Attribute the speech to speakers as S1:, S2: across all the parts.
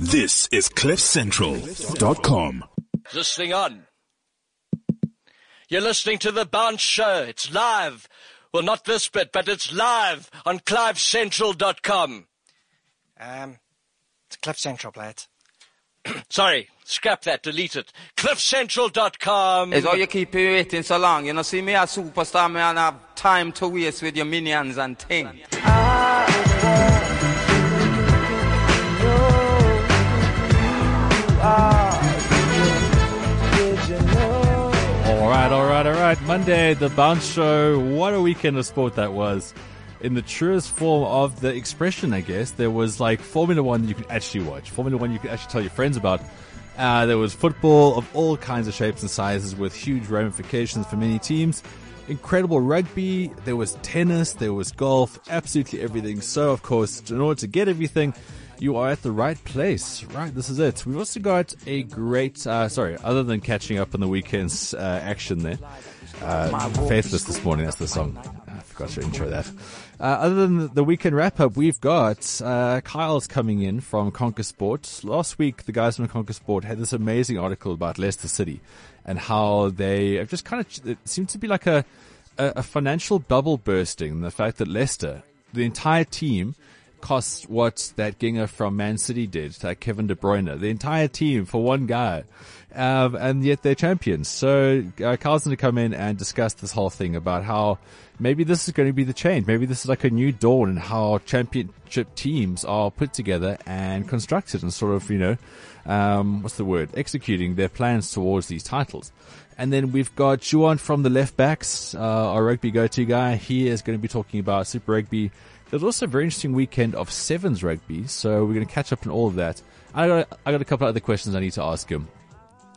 S1: This is CliffCentral.com.
S2: This thing on. You're listening to The Bounce Show. It's live. Well, not this bit, but it's live on CliffCentral.com. Um, it's Cliff Central, play Sorry, scrap that, delete it. CliffCentral.com.
S3: It's all you keep me waiting so long. You know, see me as superstar, man, I have time to waste with your minions and things.
S4: Right, all right, all right. Monday, the Bounce Show. What a weekend of sport that was. In the truest form of the expression, I guess. There was like Formula One you could actually watch. Formula One you could actually tell your friends about. Uh, there was football of all kinds of shapes and sizes with huge ramifications for many teams. Incredible rugby. There was tennis. There was golf. Absolutely everything. So, of course, in order to get everything, you are at the right place. Right, this is it. We've also got a great, uh, sorry, other than catching up on the weekend's uh, action there. Uh, Faithless this morning, that's the song. I forgot to intro that. Uh, other than the weekend wrap up, we've got uh, Kyle's coming in from Conquer Sport. Last week, the guys from Conquer Sport had this amazing article about Leicester City and how they have just kind of, it seems to be like a, a, a financial bubble bursting. The fact that Leicester, the entire team, cost what that Ginger from Man City did to Kevin De Bruyne. The entire team for one guy. Um, and yet they're champions. So uh, Carl's going to come in and discuss this whole thing about how maybe this is going to be the change. Maybe this is like a new dawn in how championship teams are put together and constructed and sort of, you know, um, what's the word? Executing their plans towards these titles. And then we've got Juan from the left backs, uh, our rugby go-to guy. He is going to be talking about Super Rugby. There's also a very interesting weekend of sevens rugby, so we're going to catch up on all of that. I got, I got a couple of other questions I need to ask him,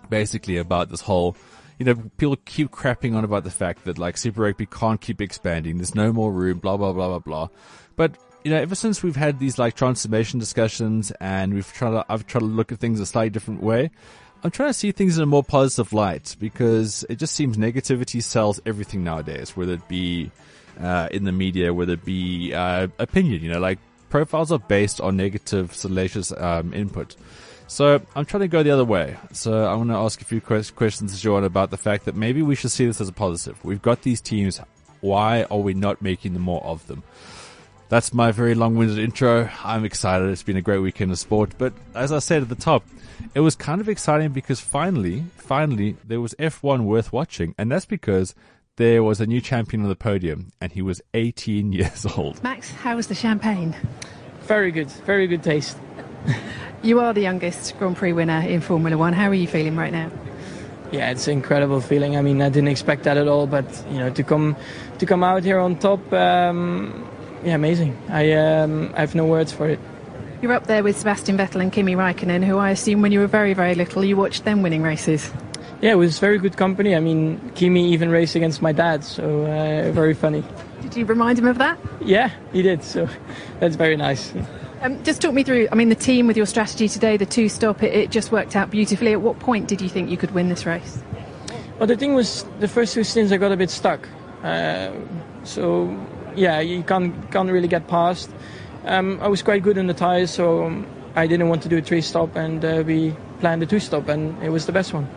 S4: basically about this whole, you know, people keep crapping on about the fact that like Super Rugby can't keep expanding. There's no more room, blah blah blah blah blah. But you know, ever since we've had these like transformation discussions and we've tried to, I've tried to look at things a slightly different way. I'm trying to see things in a more positive light because it just seems negativity sells everything nowadays, whether it be uh, in the media, whether it be uh, opinion. You know, like profiles are based on negative, salacious um, input. So I'm trying to go the other way. So I want to ask a few questions Joanne about the fact that maybe we should see this as a positive. We've got these teams. Why are we not making the more of them? That's my very long-winded intro. I'm excited. It's been a great weekend of sport. But as I said at the top, it was kind of exciting because finally, finally, there was F1 worth watching. And that's because there was a new champion on the podium and he was 18 years old.
S5: Max, how was the champagne?
S6: Very good. Very good taste.
S5: you are the youngest Grand Prix winner in Formula One. How are you feeling right now?
S6: Yeah, it's an incredible feeling. I mean, I didn't expect that at all, but you know, to come to come out here on top, um, yeah, amazing. I um, I have no words for it.
S5: You're up there with Sebastian Vettel and Kimi Raikkonen, who I assume when you were very, very little, you watched them winning races.
S6: Yeah, it was very good company. I mean, Kimi even raced against my dad, so uh, very funny.
S5: Did you remind him of that?
S6: Yeah, he did. So that's very nice.
S5: Um, just talk me through. I mean, the team with your strategy today, the two stop, it, it just worked out beautifully. At what point did you think you could win this race?
S6: Well, the thing was, the first two stints I got a bit stuck. Uh, so yeah, you can't can't really get past. Um, I was quite good in the tires, so um, I didn't want to do a three stop, and uh, we planned a two stop, and it was the best one.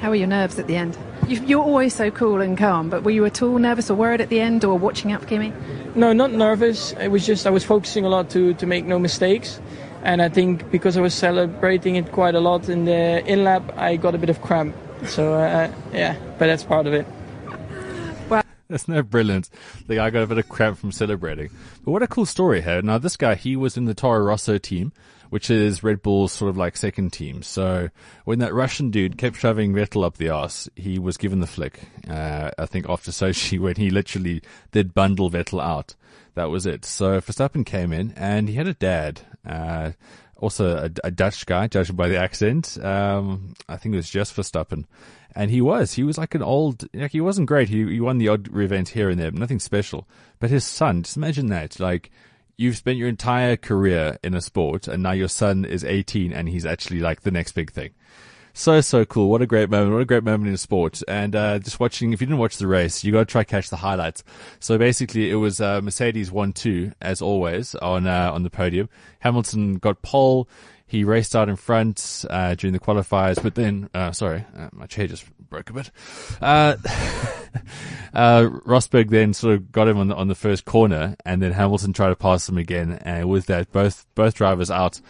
S5: How were your nerves at the end? You're always so cool and calm, but were you at all nervous or worried at the end, or watching out for Kimi?
S6: No, not nervous. It was just I was focusing a lot to to make no mistakes, and I think because I was celebrating it quite a lot in the in lap, I got a bit of cramp. So uh, yeah, but that's part of it.
S4: That's no brilliant. The guy got a bit of cramp from celebrating. But what a cool story here. Now this guy, he was in the Toro Rosso team, which is Red Bull's sort of like second team. So when that Russian dude kept shoving Vettel up the ass, he was given the flick. Uh, I think after Sochi when he literally did bundle Vettel out. That was it. So Verstappen came in and he had a dad, uh, also a, a, Dutch guy, judging by the accent. Um, I think it was just Verstappen. And he was. He was like an old, like he wasn't great. He, he won the odd event here and there, nothing special. But his son, just imagine that. Like, you've spent your entire career in a sport and now your son is 18 and he's actually like the next big thing. So so cool. What a great moment! What a great moment in sport. And uh, just watching, if you didn't watch the race, you got to try catch the highlights. So basically, it was uh, Mercedes one two as always on uh, on the podium. Hamilton got pole. He raced out in front uh, during the qualifiers, but then, uh, sorry, uh, my chair just broke a bit. Uh, uh, Rosberg then sort of got him on the, on the first corner, and then Hamilton tried to pass him again, and with that, both both drivers out.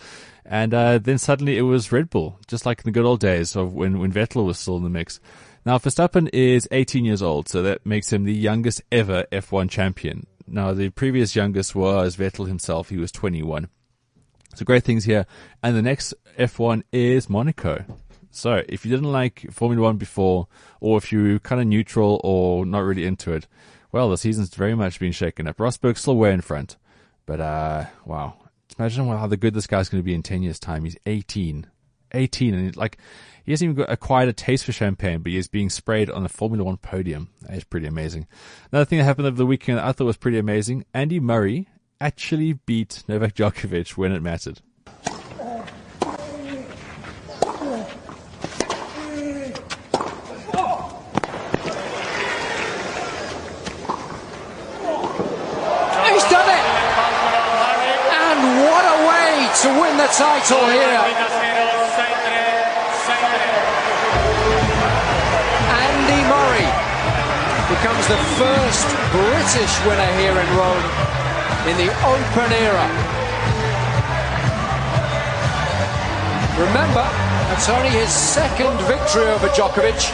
S4: And uh, then suddenly it was Red Bull, just like in the good old days of when, when Vettel was still in the mix. Now, Verstappen is 18 years old, so that makes him the youngest ever F1 champion. Now, the previous youngest was Vettel himself. He was 21. So great things here. And the next F1 is Monaco. So if you didn't like Formula One before, or if you're kind of neutral or not really into it, well, the season's very much been shaken up. Rosberg's still way in front. But, uh, wow. Imagine how the good this guy's going to be in 10 years' time. He's 18. 18. And like, he hasn't even got acquired a taste for champagne, but he's being sprayed on a Formula One podium. Is pretty amazing. Another thing that happened over the weekend that I thought was pretty amazing. Andy Murray actually beat Novak Djokovic when it mattered.
S7: He's done it! And what a way to win the title here. Andy Murray becomes the first British winner here in Rome in the Open era. Remember, it's only his second victory over Djokovic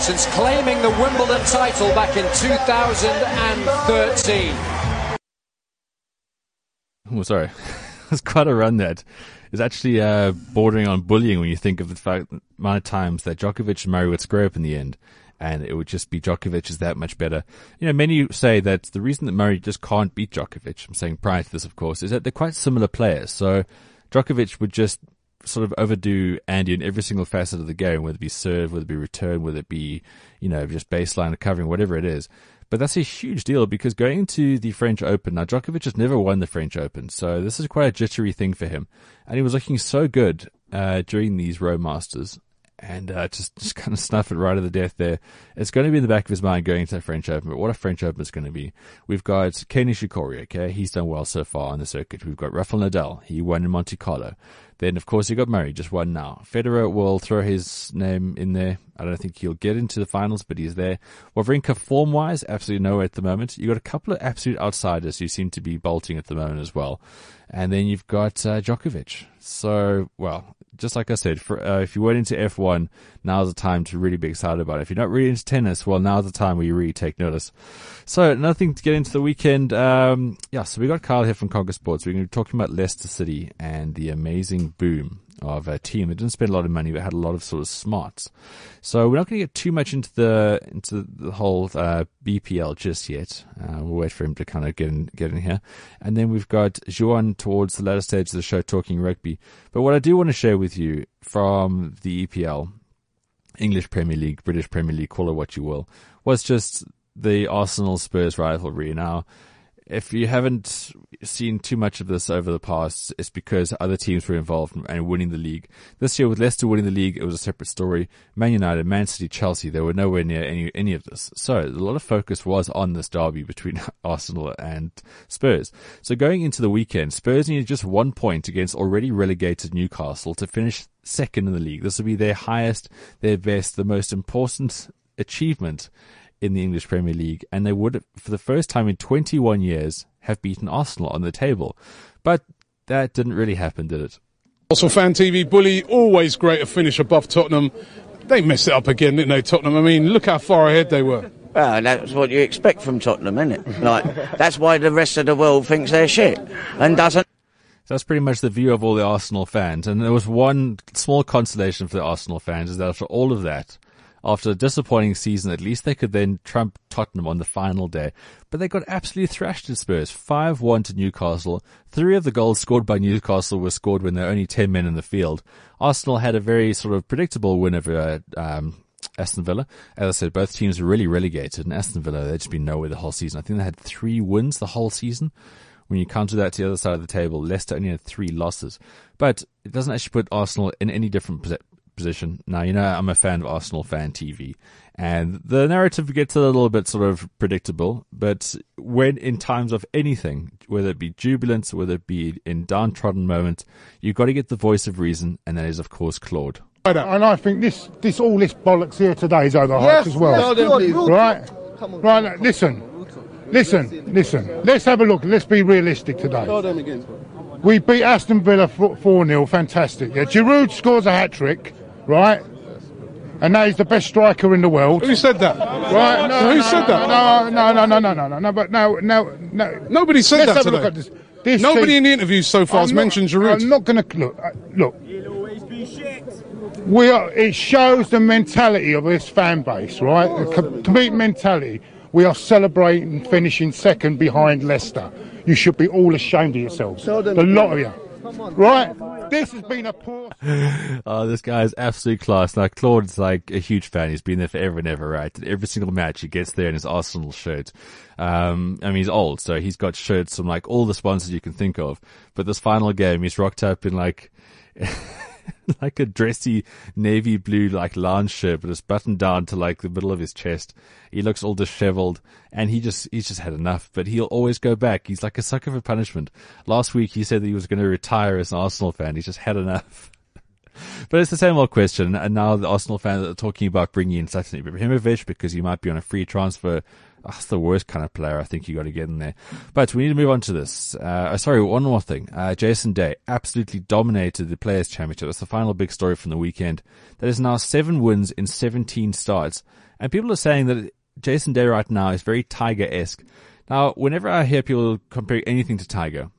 S7: since claiming the Wimbledon title back in 2013.
S4: Oh, sorry. Quite a run that is actually uh, bordering on bullying when you think of the fact amount of times that Djokovic and Murray would square up in the end and it would just be Djokovic is that much better. You know, many say that the reason that Murray just can't beat Djokovic, I'm saying prior to this, of course, is that they're quite similar players. So Djokovic would just sort of overdo Andy in every single facet of the game, whether it be serve, whether it be return, whether it be, you know, just baseline covering, whatever it is. But that's a huge deal because going into the French Open, now Djokovic has never won the French Open, so this is quite a jittery thing for him. And he was looking so good uh, during these Rome Masters and uh, just just kind of snuff it right at the death there. It's going to be in the back of his mind going into the French Open, but what a French Open is going to be. We've got Kei Nishikori, okay, he's done well so far on the circuit. We've got Rafael Nadal, he won in Monte Carlo. Then, of course, you got Murray, just one now. Federer will throw his name in there. I don't think he'll get into the finals, but he's there. Wawrinka, form-wise, absolutely nowhere at the moment. You've got a couple of absolute outsiders who seem to be bolting at the moment as well. And then you've got uh, Djokovic. So, well, just like I said, for, uh, if you weren't into F1, now's the time to really be excited about it. If you're not really into tennis, well, now's the time where you really take notice. So, nothing to get into the weekend. Um, yeah, so we got Kyle here from Conquer Sports. We're going to be talking about Leicester City and the amazing boom of a team that didn't spend a lot of money but had a lot of sort of smarts. So we're not going to get too much into the into the whole uh, BPL just yet. Uh, we'll wait for him to kind of get in get in here, and then we've got Juan towards the latter stage of the show talking rugby. But what I do want to share with you from the EPL, English Premier League, British Premier League, call it what you will, was just the Arsenal Spurs rivalry. Now if you haven't seen too much of this over the past, it's because other teams were involved and winning the league. This year with Leicester winning the league, it was a separate story. Man United, Man City, Chelsea, they were nowhere near any, any of this. So a lot of focus was on this derby between Arsenal and Spurs. So going into the weekend, Spurs needed just one point against already relegated Newcastle to finish second in the league. This would be their highest, their best, the most important achievement in the English Premier League, and they would, for the first time in 21 years, have beaten Arsenal on the table. But that didn't really happen, did it?
S8: Also, Fan TV Bully, always great to finish above Tottenham. They messed it up again, didn't they, Tottenham? I mean, look how far ahead they were.
S9: Well, that's what you expect from Tottenham, isn't it? Like, that's why the rest of the world thinks they're shit and doesn't.
S4: So that's pretty much the view of all the Arsenal fans. And there was one small consolation for the Arsenal fans is that after all of that, after a disappointing season, at least they could then trump Tottenham on the final day. But they got absolutely thrashed at Spurs. 5-1 to Newcastle. Three of the goals scored by Newcastle were scored when there were only 10 men in the field. Arsenal had a very sort of predictable win over, um, Aston Villa. As I said, both teams were really relegated, and Aston Villa, they'd just been nowhere the whole season. I think they had three wins the whole season. When you counter that to the other side of the table, Leicester only had three losses. But it doesn't actually put Arsenal in any different position. Now, you know, I'm a fan of Arsenal fan TV, and the narrative gets a little bit sort of predictable. But when in times of anything, whether it be jubilance, whether it be in downtrodden moments, you've got to get the voice of reason, and that is, of course, Claude.
S10: And I think this, this all this bollocks here today is overhyped as well. Yes, right? Right, now, listen. Listen, listen. Let's have a look. Let's be realistic today. We beat Aston Villa 4 0, fantastic. Yeah, Giroud scores a hat trick, right? And now he's the best striker in the world.
S8: Who said that?
S10: Right? No,
S8: Who
S10: no,
S8: said that?
S10: No, no, no, no, no, no, no, no. But now, now, no.
S8: Nobody said
S10: Let's
S8: that
S10: have a look at this. this
S8: Nobody
S10: team-
S8: in the interviews so far has
S10: I'm not-
S8: mentioned Giroud.
S10: I'm not going to look. uh, Look. We are, it shows the mentality of this fan base, right? The complete mentality. We are celebrating finishing second behind Leicester. You should be all ashamed of yourselves. The lot of you. Right? This has been a poor.
S4: Oh, this guy is absolute class. Now, Claude's like a huge fan. He's been there forever and ever, right? Every single match he gets there in his Arsenal shirt. Um, I mean, he's old, so he's got shirts from like all the sponsors you can think of. But this final game, he's rocked up in like, like a dressy navy blue like lounge shirt, but it's buttoned down to like the middle of his chest. He looks all disheveled, and he just he's just had enough. But he'll always go back. He's like a sucker for punishment. Last week he said that he was going to retire as an Arsenal fan. He's just had enough. But it's the same old question, and now the Arsenal fans are talking about bringing in Zlatan Ibrahimovic because he might be on a free transfer. That's the worst kind of player I think you got to get in there. But we need to move on to this. Uh, oh, sorry, one more thing. Uh, Jason Day absolutely dominated the Players' Championship. That's the final big story from the weekend. That is now seven wins in 17 starts. And people are saying that Jason Day right now is very Tiger-esque. Now, whenever I hear people compare anything to Tiger,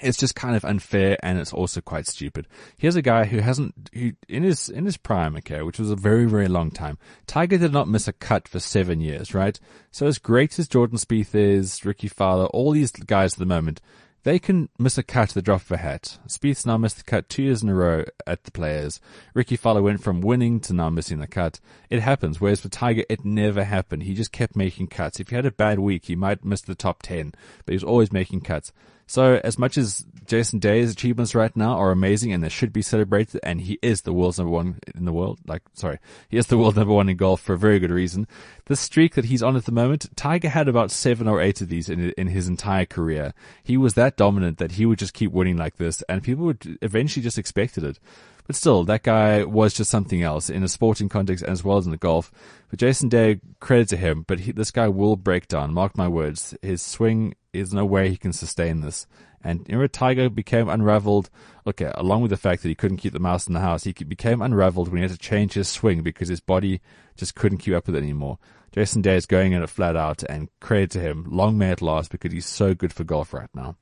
S4: it's just kind of unfair and it's also quite stupid. Here's a guy who hasn't, who in his, in his prime, okay, which was a very, very long time. Tiger did not miss a cut for seven years, right? So as great as Jordan Spieth is, Rickie Fowler, all these guys at the moment, they can miss a cut at the drop of a hat. Spieth's now missed the cut two years in a row at the players. Rickie Fowler went from winning to now missing the cut. It happens. Whereas for Tiger, it never happened. He just kept making cuts. If he had a bad week, he might miss the top 10, but he was always making cuts. So as much as Jason Day's achievements right now are amazing and they should be celebrated, and he is the world's number one in the world, like, sorry, he is the world number one in golf for a very good reason. The streak that he's on at the moment, Tiger had about seven or eight of these in, in his entire career. He was that dominant that he would just keep winning like this and people would eventually just expected it. But still, that guy was just something else in a sporting context as well as in the golf. But Jason Day, credit to him, but he, this guy will break down. Mark my words. His swing is no way he can sustain this. And remember, Tiger became unraveled. Okay, uh, along with the fact that he couldn't keep the mouse in the house, he became unraveled when he had to change his swing because his body just couldn't keep up with it anymore. Jason Day is going in it flat out, and credit to him. Long may it last because he's so good for golf right now.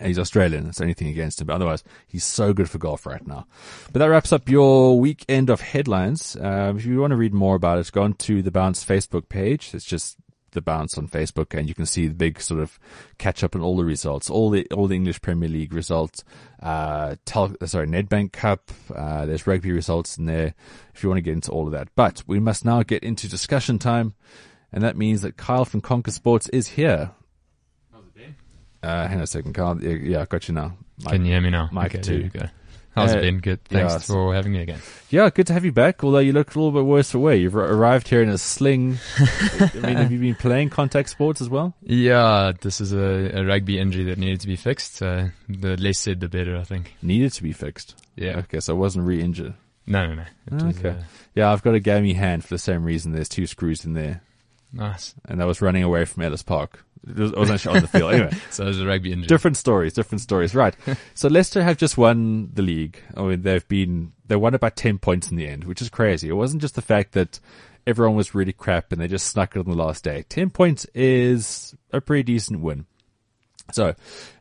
S4: He's Australian. That's anything against him. But otherwise, he's so good for golf right now. But that wraps up your weekend of headlines. Um, if you want to read more about it, go on to the Bounce Facebook page. It's just the Bounce on Facebook, and you can see the big sort of catch up on all the results, all the all the English Premier League results. Uh, tel- sorry, Nedbank Cup. Uh, there's rugby results in there. If you want to get into all of that, but we must now get into discussion time, and that means that Kyle from Conquer Sports is here. Uh, hang on a second, Carl. Yeah, I got you now. Mike,
S11: Can you hear me now?
S4: Mike
S11: okay,
S4: too.
S11: go. How's
S4: Uh,
S11: it been? Good. Thanks
S4: yeah,
S11: for having me again.
S4: Yeah, good to have you back. Although you look a little bit worse for wear. You've arrived here in a sling. I mean, have you been playing contact sports as well?
S11: Yeah, this is a, a rugby injury that needed to be fixed. So the less said, the better, I think.
S4: Needed to be fixed.
S11: Yeah.
S4: Okay, so it wasn't re-injured.
S11: No, no, no. It was,
S4: Okay.
S11: uh,
S4: Yeah, I've got a gammy hand for the same reason. There's two screws in there,
S11: nice.
S4: and that was running away from Ellis Park. It was, actually on the field. Anyway,
S11: So it was a rugby injury.
S4: different stories, different stories. Right. so Leicester have just won the league. I mean, they've been they won about ten points in the end, which is crazy. It wasn't just the fact that everyone was really crap and they just snuck it on the last day. Ten points is a pretty decent win. So,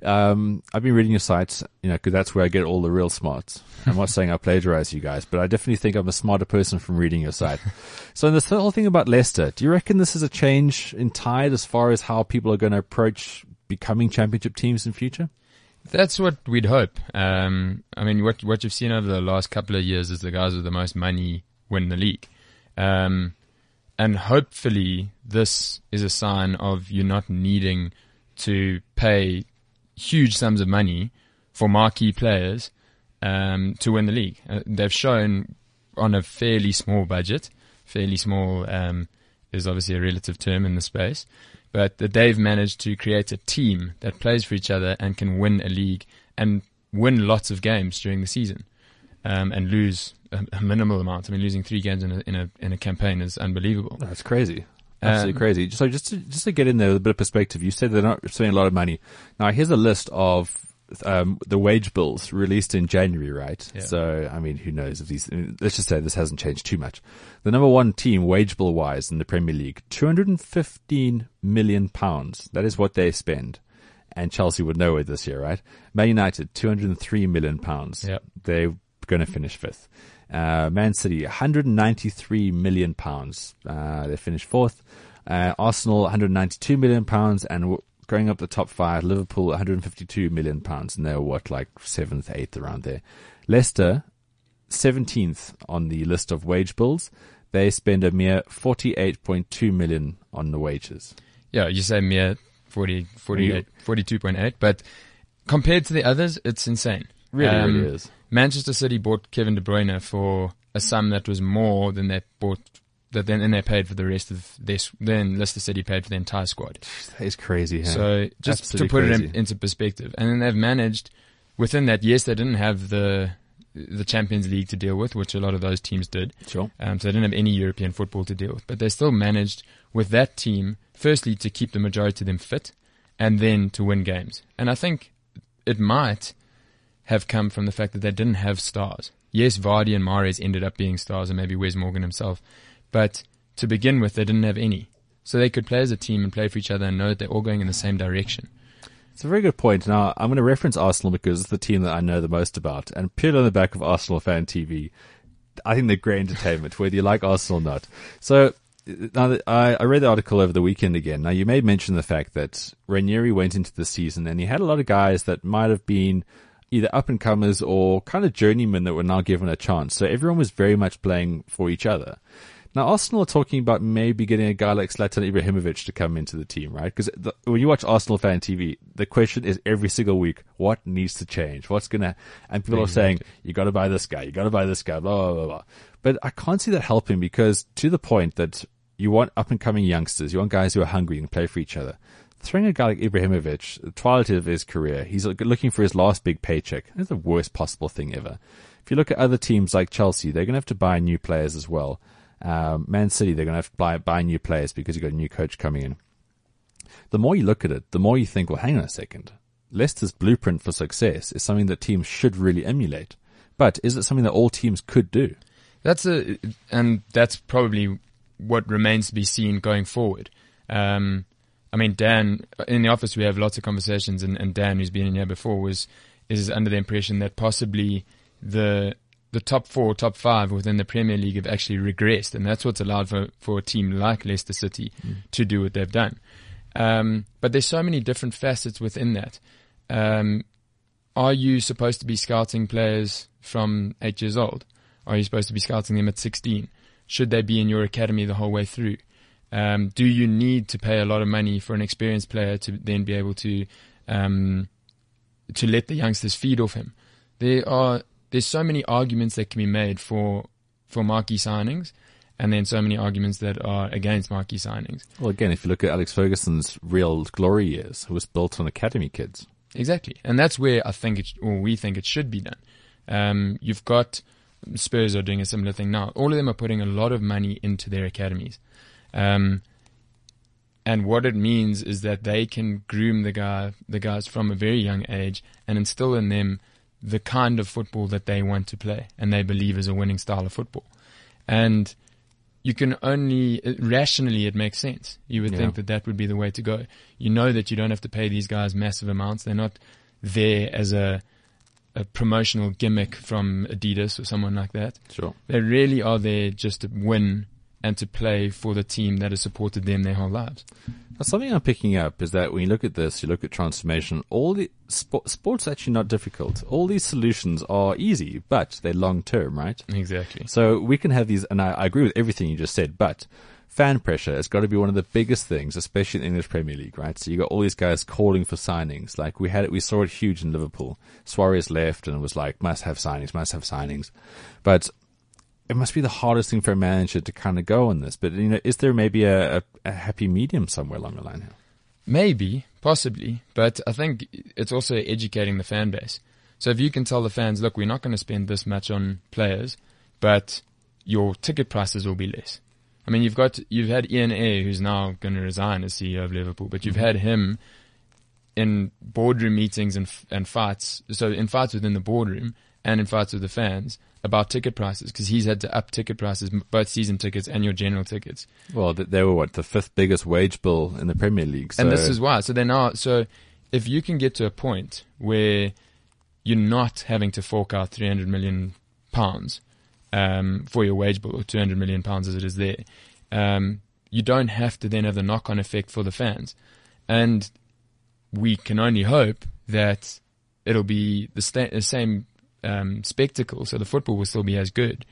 S4: um, I've been reading your sites, you know, because that's where I get all the real smarts. I'm not saying I plagiarize you guys, but I definitely think I'm a smarter person from reading your site. so, in this whole thing about Leicester, do you reckon this is a change in tide as far as how people are going to approach becoming championship teams in future?
S11: That's what we'd hope. Um, I mean, what what you've seen over the last couple of years is the guys with the most money win the league, um, and hopefully this is a sign of you not needing to pay huge sums of money for marquee players um, to win the league. Uh, they've shown on a fairly small budget. Fairly small um, is obviously a relative term in the space, but that they've managed to create a team that plays for each other and can win a league and win lots of games during the season, um, and lose a, a, minimal amount. I mean, losing three games in a in a in a campaign is unbelievable.
S4: That's crazy. Absolutely um, crazy. So just to, just to get in there with a bit of perspective, you said they're not spending a lot of money. Now here's a list of um, the wage bills released in January, right? Yeah. So, I mean, who knows if these, let's just say this hasn't changed too much. The number one team, wage bill wise, in the Premier League, 215 million pounds. That is what they spend. And Chelsea would know it this year, right? Man United, 203 million pounds.
S11: Yep.
S4: They're going to finish fifth. Uh, Man City, 193 million pounds. Uh, they finished fourth. Uh, Arsenal, 192 million pounds, and going up the top five, Liverpool 152 million pounds, and they're what like seventh, eighth around there. Leicester 17th on the list of wage bills. They spend a mere 48.2 million on the wages.
S11: Yeah, you say mere 40, 48, 42.8, but compared to the others, it's insane.
S4: Really, um, really is.
S11: Manchester City bought Kevin De Bruyne for a sum that was more than they bought that then and they paid for the rest of this. Then Leicester City paid for the entire squad.
S4: That is crazy. Hey?
S11: So just Absolutely to put crazy. it in, into perspective, and then they've managed within that. Yes, they didn't have the the Champions League to deal with, which a lot of those teams did.
S4: Sure.
S11: Um, so they didn't have any European football to deal with, but they still managed with that team. Firstly, to keep the majority of them fit, and then to win games. And I think it might have come from the fact that they didn't have stars. Yes, Vardy and Mahrez ended up being stars, and maybe Wes Morgan himself. But to begin with, they didn't have any. So they could play as a team and play for each other and know that they're all going in the same direction.
S4: It's a very good point. Now, I'm going to reference Arsenal because it's the team that I know the most about. And purely on the back of Arsenal fan TV, I think they're great entertainment, whether you like Arsenal or not. So, now I, I read the article over the weekend again. Now, you may mention the fact that Ranieri went into the season and he had a lot of guys that might have been either up and comers or kind of journeymen that were now given a chance. So everyone was very much playing for each other. Now, Arsenal are talking about maybe getting a guy like Zlatan Ibrahimovic to come into the team, right? Because when you watch Arsenal fan TV, the question is every single week, what needs to change? What's gonna? And people exactly. are saying you got to buy this guy, you got to buy this guy, blah blah blah. blah. But I can't see that helping because to the point that you want up and coming youngsters, you want guys who are hungry and play for each other. Throwing a guy like Ibrahimovic, the twilight of his career, he's looking for his last big paycheck. It's the worst possible thing ever. If you look at other teams like Chelsea, they're going to have to buy new players as well. Um, Man City, they're going to have to buy, buy new players because you've got a new coach coming in. The more you look at it, the more you think, well, hang on a second. Leicester's blueprint for success is something that teams should really emulate. But is it something that all teams could do?
S11: That's a, and that's probably what remains to be seen going forward. Um, I mean, Dan, in the office we have lots of conversations, and, and Dan, who's been in here before, was is under the impression that possibly the the top four, top five within the Premier League have actually regressed, and that's what's allowed for, for a team like Leicester City mm. to do what they've done. Um, but there's so many different facets within that. Um, are you supposed to be scouting players from eight years old? Are you supposed to be scouting them at 16? Should they be in your academy the whole way through? Um, do you need to pay a lot of money for an experienced player to then be able to um, to let the youngsters feed off him? There are there's so many arguments that can be made for for marquee signings, and then so many arguments that are against marquee signings.
S4: Well, again, if you look at Alex Ferguson's real glory years, it was built on academy kids.
S11: Exactly, and that's where I think it, or we think it should be done. Um, you've got Spurs are doing a similar thing now. All of them are putting a lot of money into their academies. Um, and what it means is that they can groom the guy, the guys from a very young age and instill in them the kind of football that they want to play and they believe is a winning style of football. And you can only rationally it makes sense. You would yeah. think that that would be the way to go. You know that you don't have to pay these guys massive amounts. They're not there as a a promotional gimmick from Adidas or someone like that.
S4: Sure.
S11: They really are there just to win and to play for the team that has supported them their whole lives.
S4: Now, something I'm picking up is that when you look at this, you look at transformation, all the sport, sport's actually not difficult. All these solutions are easy, but they're long term, right?
S11: Exactly.
S4: So we can have these, and I, I agree with everything you just said, but fan pressure has got to be one of the biggest things, especially in the English Premier League, right? So you got all these guys calling for signings. Like we had it, we saw it huge in Liverpool. Suarez left and it was like, must have signings, must have signings. But it must be the hardest thing for a manager to kind of go on this. But you know, is there maybe a, a, a happy medium somewhere along the line here?
S11: Maybe, possibly, but I think it's also educating the fan base. So if you can tell the fans, look, we're not going to spend this much on players, but your ticket prices will be less. I mean, you've got you've had Ian Ayre, who's now going to resign as CEO of Liverpool, but you've mm-hmm. had him in boardroom meetings and and fights. So in fights within the boardroom and in fights with the fans about ticket prices because he's had to up ticket prices, both season tickets and your general tickets.
S4: Well, they were what the fifth biggest wage bill in the Premier League, so.
S11: and this is why. So they're now so if you can get to a point where you're not having to fork out 300 million pounds um, for your wage bill or 200 million pounds as it is there, um, you don't have to then have the knock-on effect for the fans, and we can only hope that it'll be the, sta- the same um, spectacle, so the football will still be as good,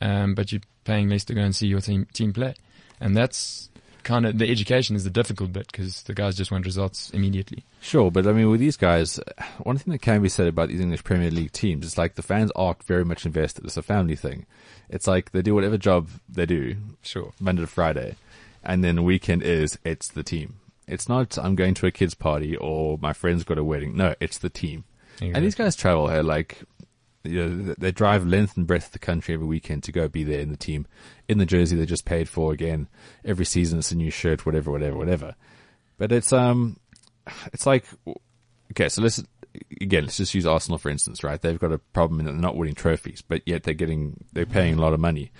S11: um, but you're paying less to go and see your team team play, and that's kind of the education is the difficult bit because the guys just want results immediately.
S4: Sure, but I mean, with these guys, one thing that can be said about these English Premier League teams is like the fans are very much invested. It's a family thing. It's like they do whatever job they do,
S11: sure,
S4: Monday to Friday, and then the weekend is it's the team. It's not I'm going to a kids party or my friend's got a wedding. No, it's the team. Exactly. And these guys travel here like you know, they drive length and breadth of the country every weekend to go be there in the team, in the jersey they just paid for again. Every season it's a new shirt, whatever, whatever, whatever. But it's um, it's like okay, so let's again let's just use Arsenal for instance, right? They've got a problem in that they're not winning trophies, but yet they're getting they're paying a lot of money.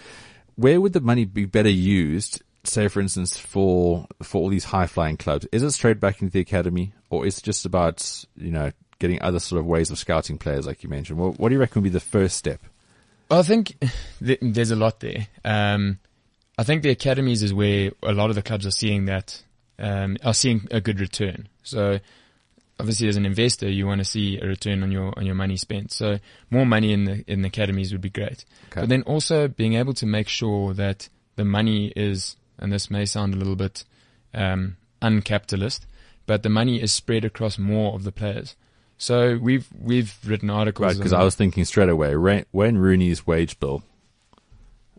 S4: Where would the money be better used? Say, for instance, for for all these high flying clubs, is it straight back into the academy, or is it just about you know getting other sort of ways of scouting players, like you mentioned. What, what do you reckon would be the first step?
S11: Well, I think th- there's a lot there. Um, I think the academies is where a lot of the clubs are seeing that um, are seeing a good return. So obviously, as an investor, you want to see a return on your on your money spent. So more money in the in the academies would be great. Okay. But then also being able to make sure that the money is, and this may sound a little bit um, uncapitalist, but the money is spread across more of the players. So we've we've written articles.
S4: Right, because I was thinking straight away when Rooney's wage bill.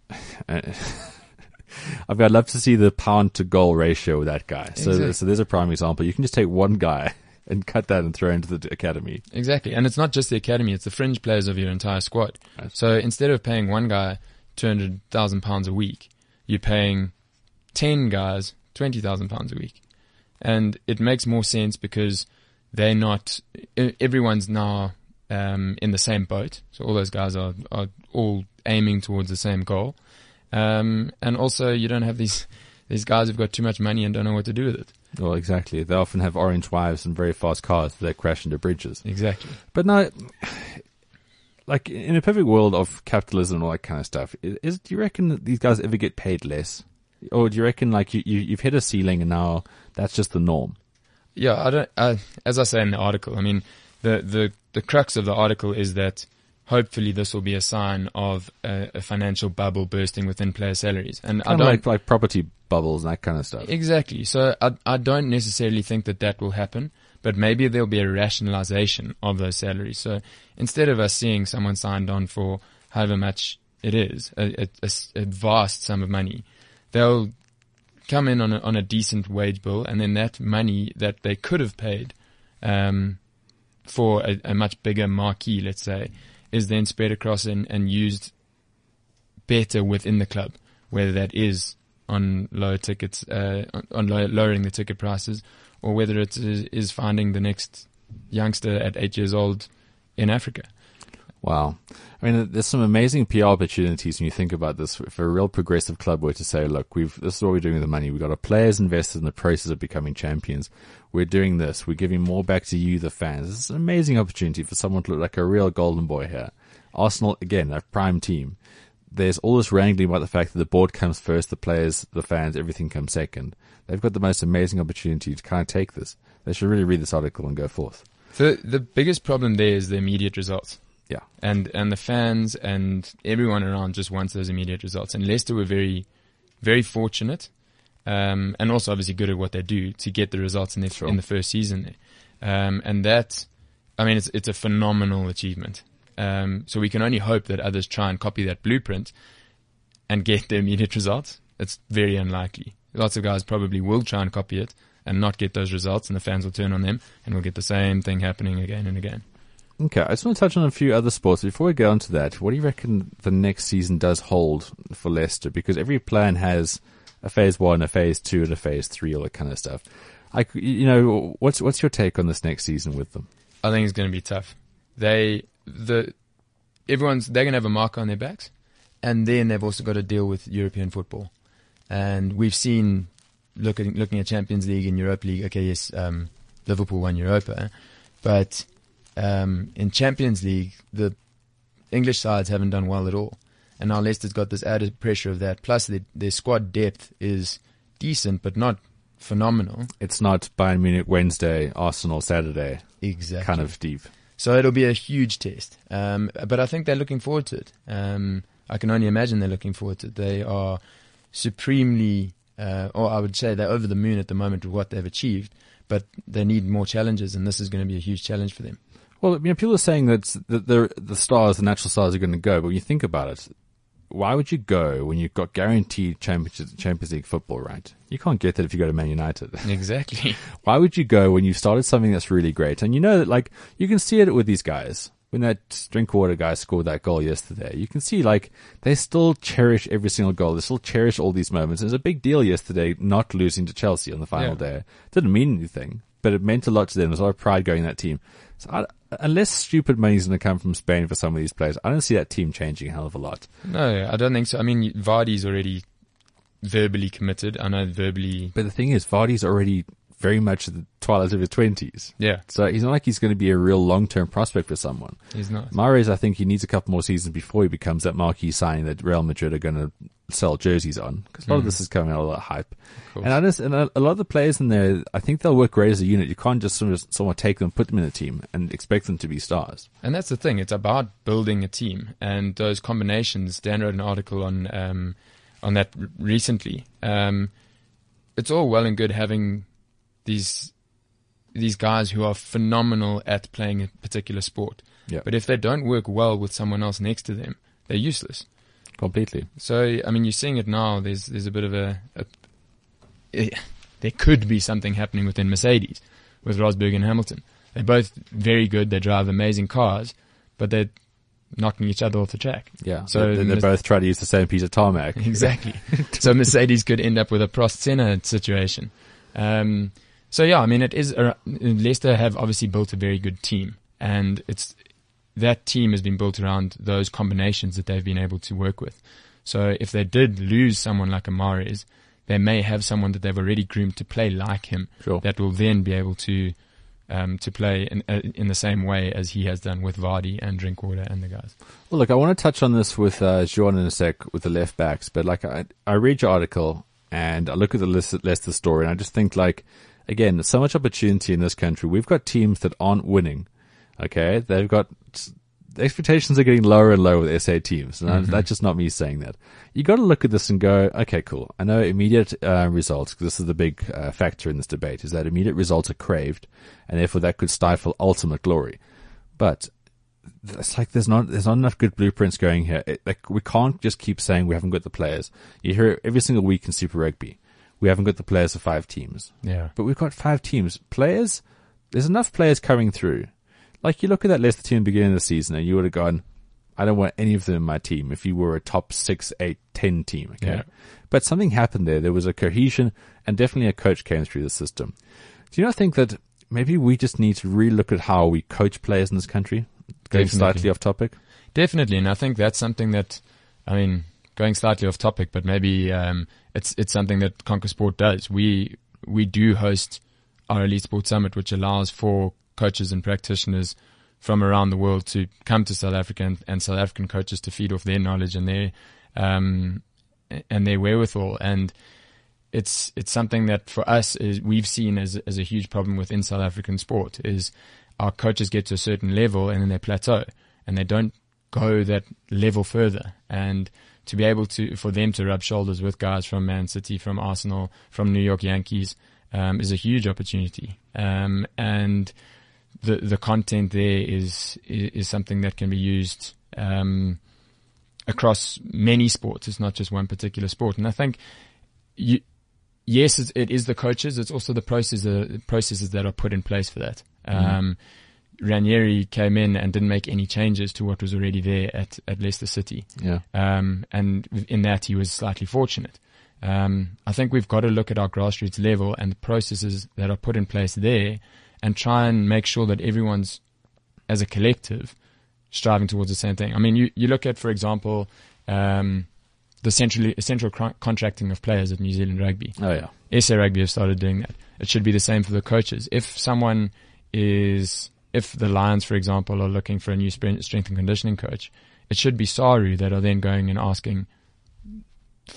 S4: I mean, I'd love to see the pound to goal ratio with that guy. So, exactly. so there's a prime example. You can just take one guy and cut that and throw into the academy.
S11: Exactly, and it's not just the academy; it's the fringe players of your entire squad. Right. So instead of paying one guy two hundred thousand pounds a week, you're paying ten guys twenty thousand pounds a week, and it makes more sense because they're not. Everyone's now um, in the same boat, so all those guys are are all aiming towards the same goal. Um, and also, you don't have these these guys who've got too much money and don't know what to do with it.
S4: Well, exactly. They often have orange wives and very fast cars that crash into bridges.
S11: Exactly.
S4: But now, like in a perfect world of capitalism and all that kind of stuff, is do you reckon that these guys ever get paid less, or do you reckon like you, you you've hit a ceiling and now that's just the norm?
S11: Yeah, I don't. Uh, as I say in the article, I mean, the the the crux of the article is that hopefully this will be a sign of a, a financial bubble bursting within player salaries, and
S4: kind I don't like, like property bubbles and that kind of stuff.
S11: Exactly. So I I don't necessarily think that that will happen, but maybe there'll be a rationalization of those salaries. So instead of us seeing someone signed on for however much it is, a, a, a vast sum of money, they'll come in on a, on a decent wage bill, and then that money that they could have paid um, for a, a, much bigger marquee, let's say, is then spread across and, and used better within the club, whether that is on lower tickets, uh, on lowering the ticket prices, or whether it is, is finding the next youngster at eight years old in Africa.
S4: Wow. I mean, there's some amazing PR opportunities when you think about this. If a real progressive club were to say, look, we've, this is what we're doing with the money. We've got our players invested in the process of becoming champions. We're doing this. We're giving more back to you, the fans. This is an amazing opportunity for someone to look like a real golden boy here. Arsenal, again, a prime team. There's all this wrangling about the fact that the board comes first, the players, the fans, everything comes second. They've got the most amazing opportunity to kind of take this. They should really read this article and go forth.
S11: The, the biggest problem there is the immediate results.
S4: Yeah.
S11: And and the fans and everyone around just wants those immediate results. And Leicester were very, very fortunate, um, and also obviously good at what they do to get the results in, their, sure. in the first season. Um, and that, I mean, it's it's a phenomenal achievement. Um, so we can only hope that others try and copy that blueprint. and get the immediate results, it's very unlikely. Lots of guys probably will try and copy it and not get those results, and the fans will turn on them, and we'll get the same thing happening again and again.
S4: Okay, I just want to touch on a few other sports. Before we go on to that, what do you reckon the next season does hold for Leicester? Because every plan has a phase one, a phase two, and a phase three, all that kind of stuff. I, you know, what's what's your take on this next season with them?
S11: I think it's going to be tough. They the everyone's they're going to have a mark on their backs, and then they've also got to deal with European football, and we've seen looking looking at Champions League and Europa League. Okay, yes, um, Liverpool won Europa, but um, in Champions League the English sides haven't done well at all, and now Leicester's got this added pressure of that. Plus, their, their squad depth is decent, but not phenomenal.
S4: It's not Bayern Munich Wednesday, Arsenal Saturday.
S11: Exactly.
S4: Kind of deep.
S11: So it'll be a huge test. Um, but I think they're looking forward to it. Um, I can only imagine they're looking forward to it. They are supremely, uh, or I would say they're over the moon at the moment with what they've achieved, but they need more challenges, and this is going to be a huge challenge for them.
S4: Well, you know, people are saying that the, the stars, the natural stars, are going to go, but when you think about it, why would you go when you've got guaranteed Champions, Champions League football, right? You can't get that if you go to Man United.
S11: Exactly.
S4: why would you go when you've started something that's really great? And you know that, like, you can see it with these guys. When that Drinkwater guy scored that goal yesterday, you can see, like, they still cherish every single goal. They still cherish all these moments. It was a big deal yesterday not losing to Chelsea on the final yeah. day. It didn't mean anything, but it meant a lot to them. There's a lot of pride going in that team. So I, unless stupid money's going to come from Spain for some of these players, I don't see that team changing a hell of a lot.
S11: No, I don't think so. I mean, Vardy's already verbally committed. I know verbally.
S4: But the thing is, Vardy's already very much at the twilight of his twenties.
S11: Yeah.
S4: So he's not like he's going to be a real long term prospect for someone.
S11: He's not.
S4: Mahrez, I think he needs a couple more seasons before he becomes that marquee signing that Real Madrid are going to sell jerseys on because a lot mm. of this is coming out of that hype. Of and I just, and a, a, lot of the players in there, I think they'll work great as a unit. You can't just sort of someone take them, put them in a team, and expect them to be stars.
S11: And that's the thing; it's about building a team and those combinations. Dan wrote an article on um, on that recently. Um, it's all well and good having these these guys who are phenomenal at playing a particular sport.
S4: Yeah.
S11: But if they don't work well with someone else next to them, they're useless.
S4: Completely.
S11: So I mean, you're seeing it now. There's there's a bit of a, a, a there could be something happening within Mercedes with Rosberg and Hamilton. They're both very good. They drive amazing cars, but they're knocking each other off the track.
S4: Yeah. So they, they both try to use the same piece of tarmac.
S11: Exactly. so Mercedes could end up with a Prost Senna situation. Um, so yeah, I mean, it is a, Leicester have obviously built a very good team, and it's that team has been built around those combinations that they've been able to work with. So if they did lose someone like Mahrez, they may have someone that they've already groomed to play like him
S4: sure.
S11: that will then be able to um, to play in, uh, in the same way as he has done with Vardy and Drinkwater and the guys.
S4: Well, look, I want to touch on this with uh, Jean in a sec with the left backs, but like I, I read your article and I look at the Leicester story and I just think like, again, there's so much opportunity in this country. We've got teams that aren't winning. Okay. They've got the expectations are getting lower and lower with SA teams. And mm-hmm. that's just not me saying that. You got to look at this and go, okay, cool. I know immediate uh, results, because this is the big uh, factor in this debate, is that immediate results are craved, and therefore that could stifle ultimate glory. But it's like there's not there's not enough good blueprints going here. It, like we can't just keep saying we haven't got the players. You hear it every single week in Super Rugby. We haven't got the players for five teams.
S11: Yeah,
S4: but we've got five teams. Players, there's enough players coming through like you look at that Leicester team at the beginning of the season and you would have gone, I don't want any of them in my team if you were a top six, eight, ten team. Okay. Yeah. But something happened there. There was a cohesion and definitely a coach came through the system. Do you not think that maybe we just need to relook at how we coach players in this country? Going definitely. slightly off topic.
S11: Definitely. And I think that's something that, I mean, going slightly off topic, but maybe, um, it's, it's something that Conquer Sport does. We, we do host our Elite Sports Summit, which allows for coaches and practitioners from around the world to come to South Africa and, and South African coaches to feed off their knowledge and their um, and their wherewithal. And it's it's something that for us is we've seen as as a huge problem within South African sport is our coaches get to a certain level and then they plateau and they don't go that level further. And to be able to for them to rub shoulders with guys from Man City, from Arsenal, from New York Yankees um, is a huge opportunity. Um, and the the content there is is, something that can be used um, across many sports. It's not just one particular sport. And I think you, yes, it's, the coaches. It's also the process, uh, processes that are put in place for that.
S4: Mm-hmm.
S11: Ranieri came in and didn't make any changes to what was already there at, at Leicester City.
S4: Yeah.
S11: Um, and in that he was slightly fortunate. Um, I think we've got to look at our grassroots level and the processes that are put in place there and try and make sure that everyone's, as a collective, striving towards the same thing. I mean, you, you look at, for example, um, the central, central cr- contracting of players at New Zealand Rugby.
S4: Oh yeah.
S11: SA Rugby have started doing that. It should be the same for the coaches. If someone is, if the Lions, for example, are looking for a new strength and conditioning coach, it should be Saru that are then going and asking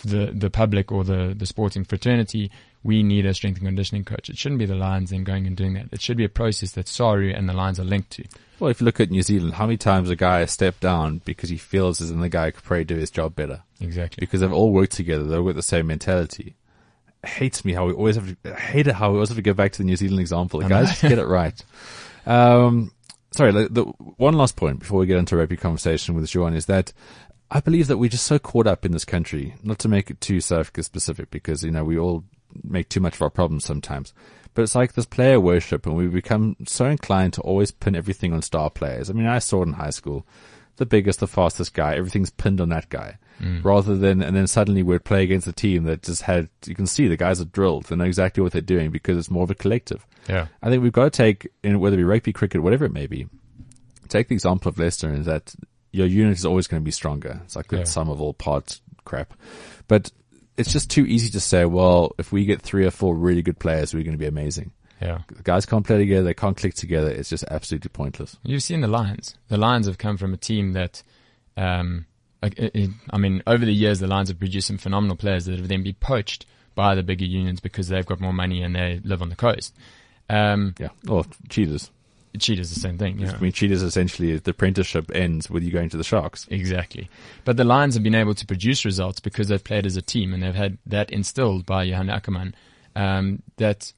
S11: the the public or the the sporting fraternity, we need a strength and conditioning coach. It shouldn't be the Lions then going and doing that. It should be a process that Saru and the Lions are linked to.
S4: Well, if you look at New Zealand, how many times a guy has stepped down because he feels as in the guy could probably do his job better?
S11: Exactly.
S4: Because they've all worked together. They've got the same mentality. It hates me how we always have to, I hate it how we always have to go back to the New Zealand example. The guys just get it right. Um, sorry, the, the one last point before we get into a rugby conversation with Juan is that I believe that we're just so caught up in this country, not to make it too South Africa specific because, you know, we all make too much of our problems sometimes. But it's like this player worship and we become so inclined to always pin everything on star players. I mean, I saw it in high school. The biggest, the fastest guy, everything's pinned on that guy.
S11: Mm.
S4: Rather than, and then suddenly we'd play against a team that just had, you can see the guys are drilled. They know exactly what they're doing because it's more of a collective.
S11: Yeah.
S4: I think we've got to take, in whether it be rugby, cricket, whatever it may be, take the example of Leicester and that your unit is always going to be stronger. It's like the
S11: Yeah.
S4: sum of all parts crap. But it's just too easy to say, well, if we get three or four really good players, we're going to be amazing.
S11: Yeah.
S4: The guys can't play together. They can't click together. It's just absolutely pointless.
S11: You've seen the Lions. The Lions have come from a team that, um, like, it, it- I mean, over the years, the Lions have produced some phenomenal players that have then been poached by the bigger unions because they've got more money and they live on the coast. Um,
S4: yeah. Or Cheetahs.
S11: Cheetahs, the same thing. Yeah.
S4: I mean, Cheetahs essentially, the apprenticeship ends with you going to the Sharks.
S11: Exactly. But the Lions have been able to produce results because they've played as a team and they've had that instilled by Johan Ackermann, um, that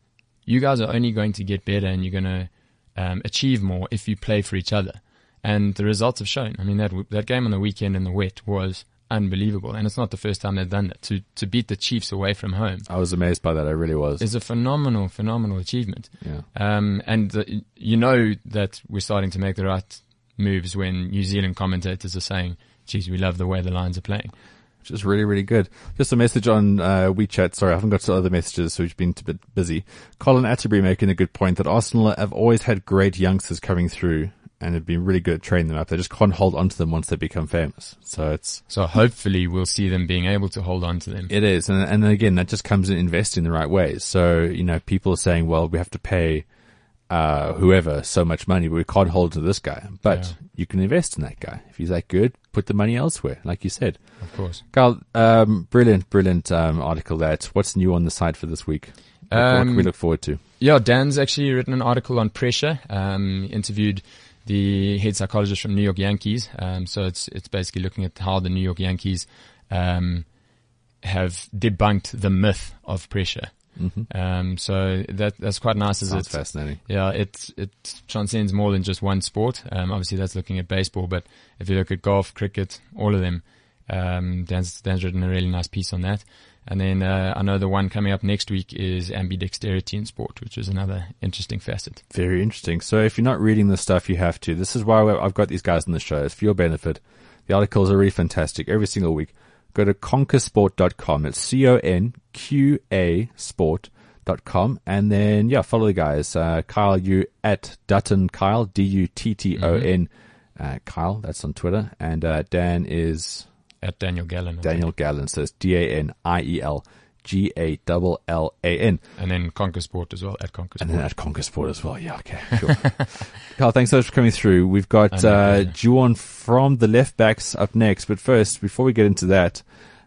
S11: you guys are only going to get better and you're going to um, achieve more if you play for each other. And the results have shown. I mean, that that game on the weekend in the wet was unbelievable, and it's not the first time they've done that. To to beat the Chiefs away from home
S4: I was amazed by that. I really was.
S11: It's a phenomenal, phenomenal achievement.
S4: Yeah.
S11: Um, and the, you know that we're starting to make the right moves when New Zealand commentators are saying, "Geez, we love the way the Lions are playing."
S4: which is really, really good. Just a message on uh, WeChat. Sorry, I haven't got to other messages, so we've been a bit busy. Colin Atterbury making a good point that Arsenal have always had great youngsters coming through and it'd be really good at training them up. They just can't hold on to them once they become famous. So it's
S11: So hopefully we'll see them being able to hold on to them.
S4: it is, and and again that just comes in investing in the right ways. So you know, people are saying, well, we have to pay uh, whoever so much money, but we can't hold to this guy. But
S11: Yeah.
S4: you can invest in that guy if he's that good. Put the money elsewhere, like you said.
S11: Of course.
S4: Carl, um, brilliant, brilliant um, article. That what's new on the site for this week? What, what can
S11: Um,
S4: we look forward to?
S11: Yeah, Dan's actually written an article on pressure. Um, interviewed the head psychologist from New York Yankees. Um, so it's it's basically looking at how the New York Yankees um, have debunked the myth of pressure.
S4: Mhm.
S11: Um, so that that's quite nice. As
S4: Sounds
S11: it's
S4: fascinating.
S11: Yeah, it it transcends more than just one sport. Um, obviously that's looking at baseball, but if you look at golf, cricket, all of them, um, Dan's Dan's written a really nice piece on that. And then uh, I know the one coming up next week is ambidexterity in sport, which is another interesting facet.
S4: Very interesting. So if you're not reading this stuff, you have to. This is why I've got these guys on the show. It's for your benefit. The articles are really fantastic every single week. Go to conquersport.com. It's C-O-N-Q-A sport.com. And then, yeah, follow the guys. Uh, Kyle, you at Dutton Kyle, D-U-T-T-O-N, uh, Kyle. That's on Twitter. And, uh, Dan is
S11: At Daniel Gallan. I
S4: Daniel Gallan. So it's D-A-N-I-E-L. G-A-L-L-A-N.
S11: And then Conquer Sport as well, at Conquer
S4: And then at Conquer Sport as well. Yeah, okay, sure. Carl, thanks so much for coming through. We've got
S11: I know,
S4: uh. Juan from the left backs up next. But first, before we get into that,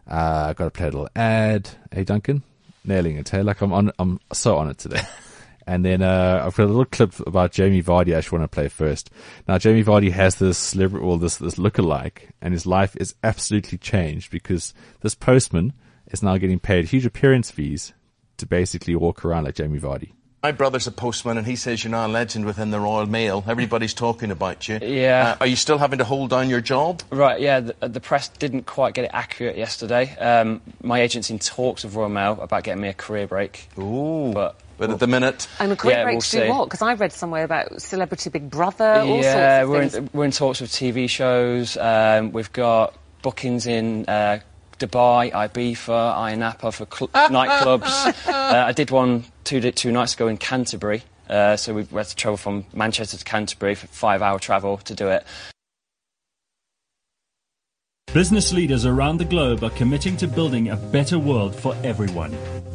S4: uh, I've got to play a little ad. Hey, Duncan, nailing it. Hey, like I'm on, I'm so on it today. and then uh, I've got a little clip about Jamie Vardy. I actually want to play first. Now, Jamie Vardy has this celebrity, well, this this lookalike, and his life is absolutely changed because this postman is now getting paid huge appearance fees to basically walk around like Jamie Vardy.
S12: My brother's a postman, and he says you're now a legend within the Royal Mail. Everybody's talking about you.
S13: Yeah.
S12: Uh, are you still having to hold down your job?
S13: Right, yeah, the, the press didn't quite get it accurate yesterday. Um, my agent's in talks with Royal Mail about getting me a career break.
S12: Ooh.
S13: But,
S12: But at the minute,
S14: And a career
S13: Yeah,
S14: break
S13: we'll
S14: to
S13: see.
S14: do what? Because I read somewhere about Celebrity Big Brother, all
S13: yeah,
S14: sorts
S13: we're in, we're in talks with TV shows. Um, we've got bookings in uh, Dubai, Ibiza, Ayia Napa for cl- nightclubs. uh, I did one two, nights ago in Canterbury. Uh, so we we had to travel from Manchester to Canterbury for five-hour travel to do it.
S15: Business leaders around the globe are committing to building a better world for everyone.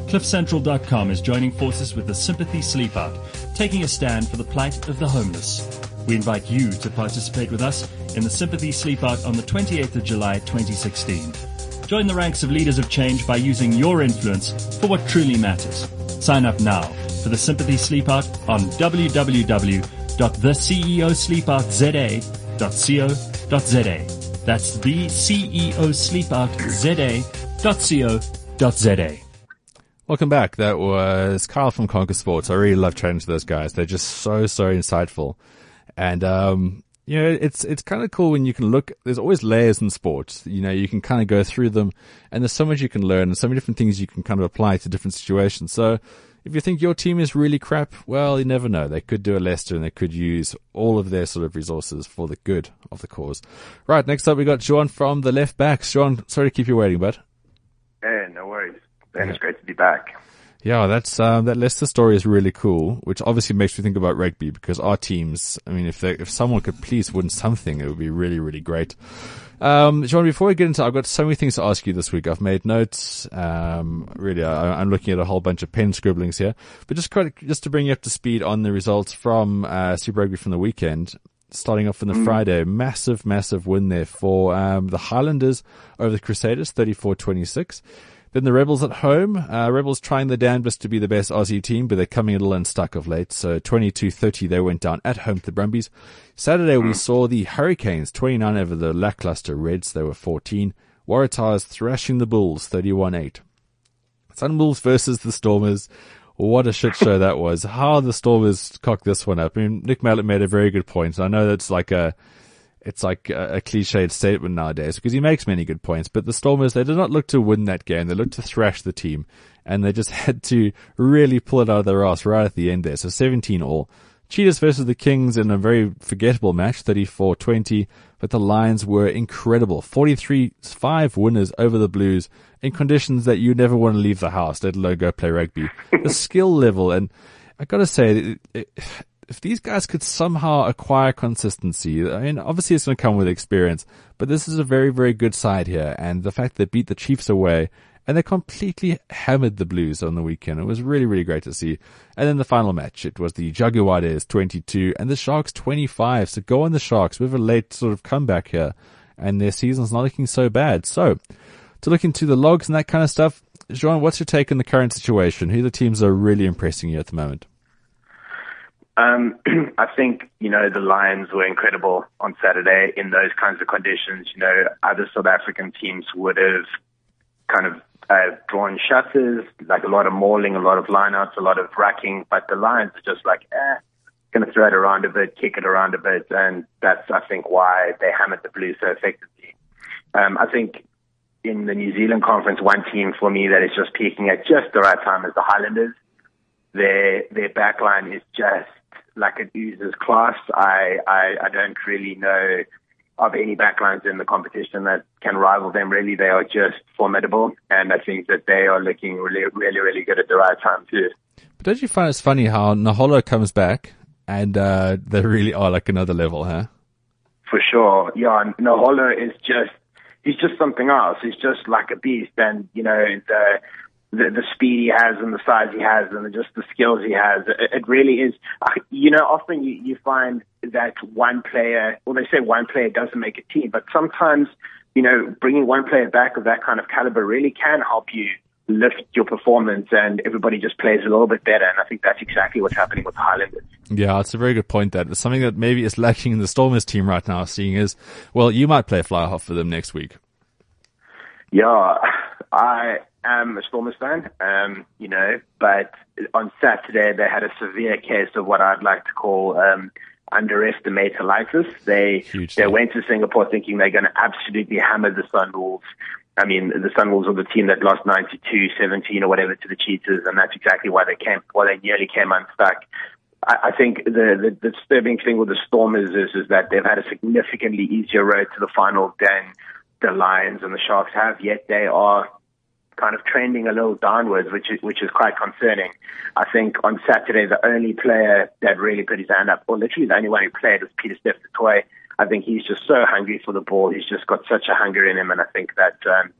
S15: CliffCentral.com is joining forces with the Sympathy Sleep Out, taking a stand for the plight of the homeless. We invite you to participate with us in the Sympathy Sleep Out on the 28th of July 2016. Join the ranks of leaders of change by using your influence for what truly matters. Sign up now for the Sympathy Sleep Out on www.theceosleepoutza.co.za. That's the CEO Sleepout.za.co.za.
S4: Welcome back. That was Carl from Conquer Sports. I really love chatting to those guys. They're just so, so insightful. And, um, you know, it's, it's kind of cool when you can look, there's always layers in sports. You know, you can kind of go through them and there's so much you can learn and so many different things you can kind of apply to different situations. So if you think your team is really crap, well, you never know. They could do a Leicester and they could use all of their sort of resources for the good of the cause. Right. Next up, we got Sean from the left backs. Sean, sorry to keep you waiting, bud.
S16: Hey, no worries. Ben, it's great to be back.
S4: Yeah, that's um, that Leicester story is really cool, which obviously makes me think about rugby because our teams. I mean, if they, if someone could please win something, it would be really really great. Um, John, before we get into, I've got so many things to ask you this week. I've made notes. Um, really, I, I'm looking at a whole bunch of pen scribblings here, but just quite, just to bring you up to speed on the results from uh, Super Rugby from the weekend. Starting off on the
S16: Mm.
S4: Friday, massive, massive win there for um, the Highlanders over the Crusaders, 34-26. Then the Rebels at home. Uh, Rebels trying their damnedest to be the best Aussie team, but they're coming a little unstuck of late. So 22-30 they went down at home to the Brumbies. Saturday we saw the Hurricanes 29 over the lackluster Reds. They were 14. Waratahs thrashing the Bulls 31-8. Sunwolves versus the Stormers. What a shit show that was. How the Stormers cocked this one up. I mean, Nick Mallett made a very good point. I know that's like a, it's like a, a cliched statement nowadays because he makes many good points, but the Stormers, they did not look to win that game. They looked to thrash the team and they just had to really pull it out of their ass right at the end there. So 17 all. Cheetahs versus the Kings in a very forgettable match, 34-20, but the Lions were incredible. 43-5 winners over the Blues in conditions that you never want to leave the house, let alone go play rugby. the skill level, and I gotta say, it, it, if these guys could somehow acquire consistency, I mean, obviously it's going to come with experience, but this is a very, very good side here. And the fact they beat the Chiefs away and they completely hammered the Blues on the weekend. It was really, really great to see. And then the final match, it was the Jaguars 22 and the Sharks 25. So go on the Sharks We with a late sort of comeback here and their season's not looking so bad. So to look into the logs and that kind of stuff, Jean, what's your take on the current situation? Who the teams are really impressing you at the moment?
S16: Um, I think, you know, the Lions were incredible on Saturday in those kinds of conditions. You know, other South African teams would have kind of uh, drawn shutters, like a lot of mauling, a lot of lineouts, a lot of rucking, but the Lions are just like, eh, going to throw it around a bit, kick it around a bit, and that's, I think, why they hammered the Blues so effectively. Um, I think in the New Zealand conference, one team for me that is just peaking at just the right time is the Highlanders. Their their backline is just like it oozes class. I, I I don't really know of any backlines in the competition that can rival them. Really, they are just formidable, and I think that they are looking really, really, really good at the right time too.
S4: But don't you find it's funny how Naholo comes back and uh, they really are like another level, huh?
S16: For sure, yeah. Naholo is just he's just something else. He's just like a beast, and you know the the, the speed he has and the size he has and just the skills he has. It, it really is. uh, You know, often you, you find that one player, well, they say one player doesn't make a team, but sometimes, you know, bringing one player back of that kind of caliber really can help you lift your performance and everybody just plays a little bit better. And I think that's exactly what's happening with the Highlanders.
S4: Yeah, it's a very good point. That something that maybe is lacking in the Stormers team right now. Seeing is, well, you might play fly half for them next week.
S16: Yeah, I am a Stormers fan, um, you know, but on Saturday they had a severe case of what I'd like to call um, underestimatalitis. They
S4: Huge
S16: they
S4: thing.
S16: went to Singapore thinking they're going to absolutely hammer the Sunwolves. I mean, the Sunwolves are the team that lost 92-17 or whatever to the Cheetahs, and that's exactly why they came, why they nearly came unstuck. I, I think the, the, the disturbing thing with the Stormers is, is that they've had a significantly easier road to the final than the Lions and the Sharks have, yet they are kind of trending a little downwards, which is which is quite concerning. I think on Saturday the only player that really put his hand up, or literally the only one who played, was Peter Steph Toy. I think he's just so hungry for the ball. He's just got such a hunger in him, and I think that um,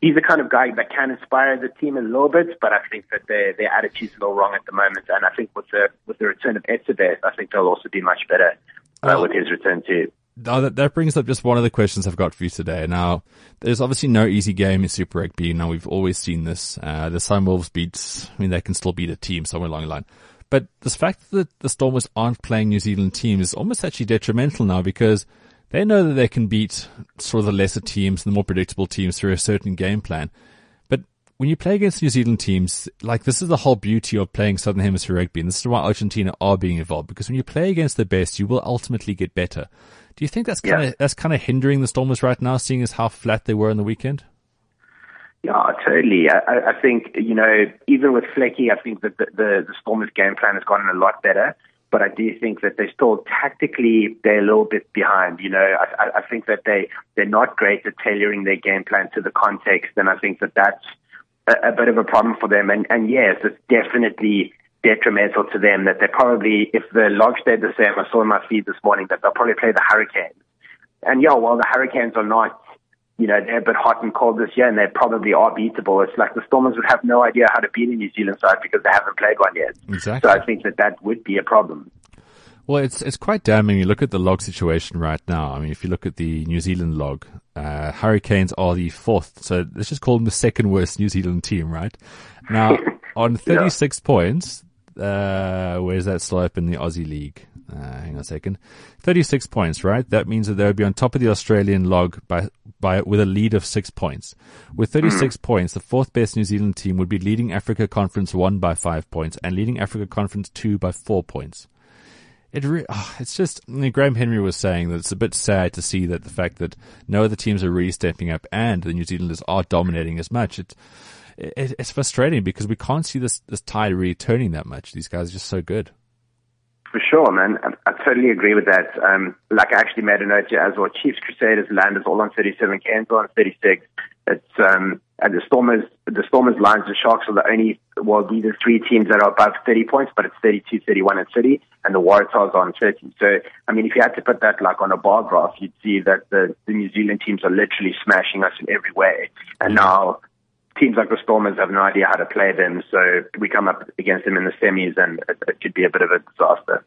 S16: he's the kind of guy that can inspire the team a little bit. But I think that their their attitude's a little wrong at the moment, and I think with the with the return of Etzebeth, I think they'll also be much better uh, with his return too.
S4: Now that, that brings up just one of the questions I've got for you today. Now, there's obviously no easy game in Super Rugby. Now, we've always seen this. Uh, the Sunwolves beats, I mean, they can still beat a team somewhere along the line. But this fact that the Stormers aren't playing New Zealand teams is almost actually detrimental now because they know that they can beat sort of the lesser teams, the more predictable teams through a certain game plan. But when you play against New Zealand teams, like this is the whole beauty of playing Southern Hemisphere rugby. And this is why Argentina are being involved because when you play against the best, you will ultimately get better. Do you think that's kind of
S16: Yeah.
S4: that's kind of hindering the Stormers right now, seeing as how flat they were in the weekend?
S16: Yeah, totally. I, I- think, you know, even with Flecky, I think that the, the, the Stormers game plan has gotten a lot better. But I do think that they still tactically they're a little bit behind. You know, I, I- I think that they they're not great at tailoring their game plan to the context, and I think that that's a, a bit of a problem for them. And and yes, it's definitely detrimental to them that they probably, if the log stayed the same, I saw in my feed this morning that they'll probably play the Hurricanes. And yeah, while the Hurricanes are not you know, they're a bit hot and cold this year and they probably are beatable. It's like the Stormers would have no idea how to beat a New Zealand side because they haven't played one yet.
S4: Exactly.
S16: So I think that that would be a problem.
S4: Well, it's it's quite damning. You look at the log situation right now. I mean, if you look at the New Zealand log, uh, Hurricanes are the fourth. So let's just call them the second worst New Zealand team, right? Now, on 36 points, uh, where's that still up in the Aussie League? Uh, hang on a second. 36 points, right? That means that they would be on top of the Australian log by, by, with a lead of six points. With 36 points, the fourth best New Zealand team would be leading Africa Conference 1 by five points and leading Africa Conference 2 by four points. It re- oh, it's just I mean, Graham Henry was saying that it's a bit sad to see that the fact that no other teams are really stepping up and the New Zealanders are dominating as much. It, it it's frustrating because we can't see this this tide really turning that much. These guys are just so good.
S16: For sure, man. I, I totally agree with that. Um, like I actually made a note here as well. Chiefs, Crusaders, Landers all on 37, Canes on 36. It's, um, and the Stormers, the Stormers, Lions, and Sharks are the only, well, these are three teams that are above 30 points, but it's 32, 31, and 30, and the Waratahs are on 30. So, I mean, if you had to put that like on a bar graph, you'd see that the, the New Zealand teams are literally smashing us in every way. And now, teams like the Stormers have no idea how to play them, so we come up against them in the semis, and it, it could be a bit of a disaster.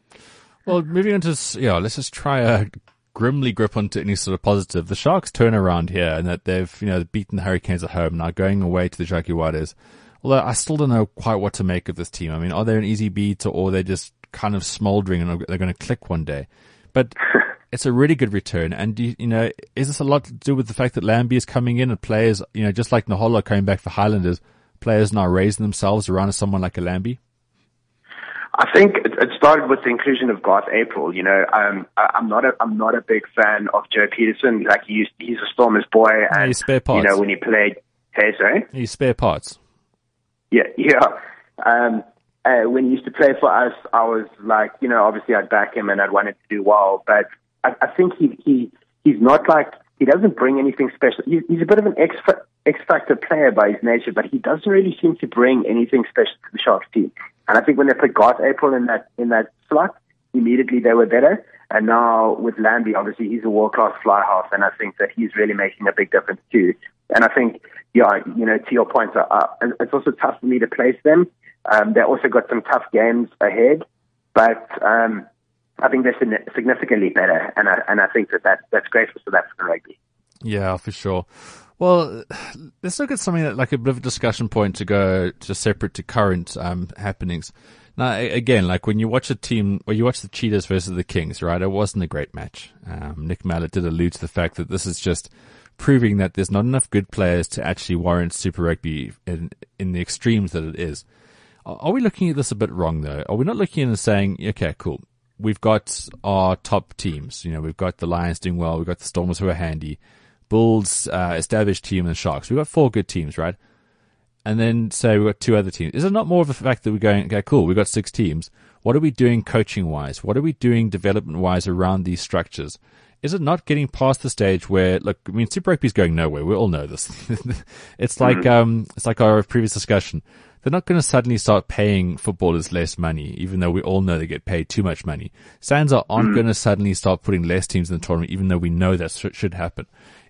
S4: Well, moving on to s- yeah, let's just try a grimly grip onto any sort of positive. The Sharks turn around here and that they've you know beaten the Hurricanes at home now going away to the Jaguares. Although I still don't know quite what to make of this team. I mean, are they an easy beat or are they just kind of smouldering and they're going to click one day? But it's a really good return. And you, you know, is this a lot to do with the fact that Lambie is coming in and players, you know, just like Naholo coming back for Highlanders, players now raising themselves around someone like a Lambie?
S16: I think it, started with the inclusion of Garth April. You know, um, I, I'm not a I'm not a big fan of Joe Pietersen. Like he used, he's a Stormers boy, and
S4: he's spare
S16: you know when he played. Hey, sorry.
S4: He's spare parts.
S16: Yeah, yeah. Um, uh, when he used to play for us, I was like, you know, obviously I'd back him and I'd want him to do well, but I, I think he he he's not like he doesn't bring anything special. He's, he's a bit of an X X factor player by his nature, but he doesn't really seem to bring anything special to the Sharks team. And I think when they put Garth April in that in that slot, immediately they were better. And now with Lambie, obviously he's a world class fly half, and I think that he's really making a big difference too. And I think, yeah, you know, to your point, uh, uh, it's also tough for me to place them. Um, they also got some tough games ahead, but um, I think they're significantly better, and I and I think that, that that's great for South African rugby.
S4: Yeah, for sure. Well, let's look at something that, like a bit of a discussion point to go to separate to current um, happenings. Now, again, like when you watch a team, or you watch the Cheetahs versus the Kings, right? It wasn't a great match. Um, Nick Mallett did allude to the fact that this is just proving that there's not enough good players to actually warrant Super Rugby in in the extremes that it is. Are we looking at this a bit wrong though? Are we not looking at and saying, okay, cool, we've got our top teams. You know, we've got the Lions doing well, we've got the Stormers who are handy, Bulls, uh, established team, and Sharks. We've got four good teams, right? And then say we've got two other teams. Is it not more of a fact that we're going, okay, cool, we've got six teams. What are we doing coaching wise? What are we doing development wise around these structures? Is it not getting past the stage where, look, I mean, Super Rugby is going nowhere. We all know this. it's like,
S16: Mhm.
S4: um, it's like our previous discussion. They're not going to suddenly start paying footballers less money, even though we all know they get paid too much money. SANZAR aren't
S16: Mm.
S4: going to suddenly start putting less teams in the tournament, even though we know that should happen.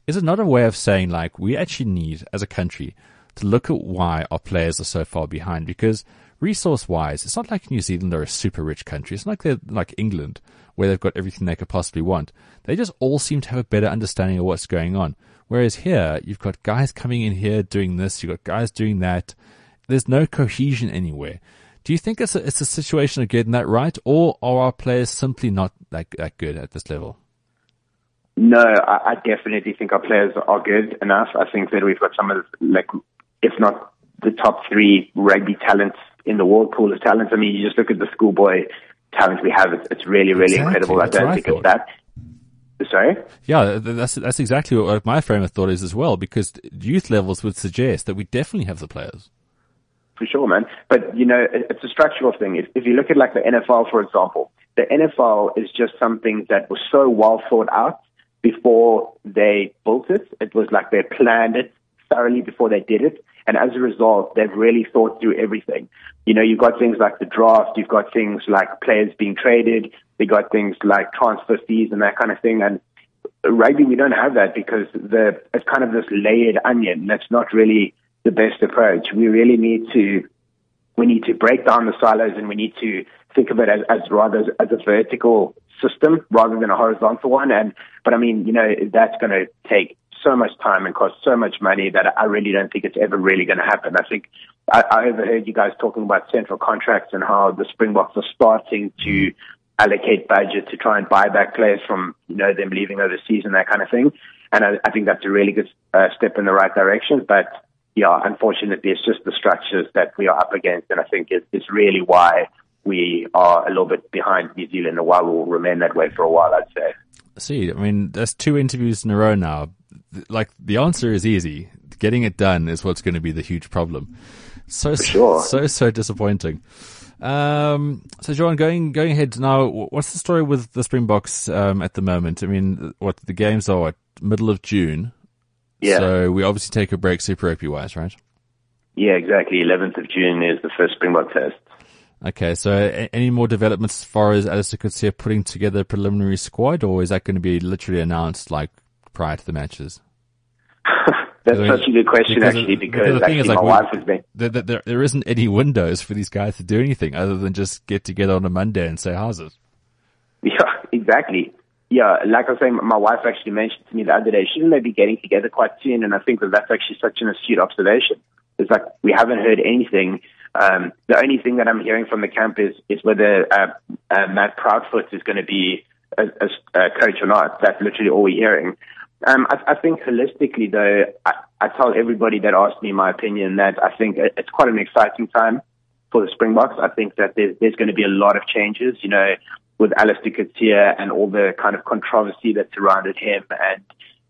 S4: Is it not a way of saying, like, we actually need, as a country, to look at why our players are so far behind? Because resource wise, it's not like New Zealand are a super rich country. It's not like they're like England, where they've got everything they could possibly want. They just all seem to have a better understanding of what's going on. Whereas here, you've got guys coming in here doing this, you've got guys doing that. There's no cohesion anywhere. Do you think it's a, it's a situation of getting that right, or are our players simply not that, that good at this level?
S16: No, I, I definitely think our players are good enough. I think that we've got some of, the, like, if not the top three rugby talents in the world pool of talents. I mean, you just look at the schoolboy talent we have. It's, it's really, really
S4: Exactly.
S16: incredible. I
S4: That's
S16: don't
S4: I
S16: think it's that. Sorry?
S4: Yeah, that's that's exactly what my frame of thought is as well. Because youth levels would suggest that we definitely have the players.
S16: For sure, man. But, you know, it's a structural thing. If, if you look at like the NFL, for example, the NFL is just something that was so well thought out before they built it. It was like they planned it thoroughly before they did it. And as a result, they've really thought through everything. You know, you've got things like the draft, you've got things like players being traded, you got things like transfer fees and that kind of thing. And rugby, we don't have that because the it's kind of this layered onion. That's not really the best approach. We really need to we need to break down the silos and we need to think of it as, as rather as, as a vertical system rather than a horizontal one. And but I mean, you know, that's going to take so much time and cost so much money that I really don't think it's ever really going to happen. I think I, I overheard you guys talking about central contracts and how the Springboks are starting to allocate budget to try and buy back players from you know them leaving overseas and that kind of thing. And I, I think that's a really good uh, step in the right direction. But yeah, unfortunately, it's just the structures that we are up against, and I think it, it's really why we are a little bit behind New Zealand, and why we'll remain that way for a while. I'd say.
S4: See, I mean, there's two interviews in a row now. Like the answer is easy. Getting it done is what's going to be the huge problem. So
S16: sure.
S4: so so disappointing. Um, so John, going going ahead now, what's the story with the Springboks um, at the moment? I mean, what the games are what middle of June.
S16: Yeah.
S4: So we obviously take a break Super Rugby wise, right?
S16: Yeah, exactly. 11th of June is the first Springbok test.
S4: Okay, so any more developments as far as Allister Coetzee putting together a preliminary squad, or is that going to be literally announced like prior to the matches?
S16: That's
S4: I mean,
S16: such a good question,
S4: because-
S16: actually,
S4: because the thing is, like,
S16: my
S4: we-
S16: been.
S4: There, there- there, there isn't any windows for these guys to do anything other than just get together on a Monday and say, how's it?
S16: Yeah, exactly. Yeah, like I was saying, my wife actually mentioned to me the other day, shouldn't they be getting together quite soon? And I think that that's actually such an astute observation. It's like we haven't heard anything. Um, the only thing that I'm hearing from the camp is is whether uh, uh, Matt Proudfoot is going to be a, a, a coach or not. That's literally all we're hearing. Um, I, I think holistically, though, I, I tell everybody that asks me my opinion that I think it's quite an exciting time for the Springboks. I think that there's, there's going to be a lot of changes, you know, with Allister Coetzee and all the kind of controversy that surrounded him and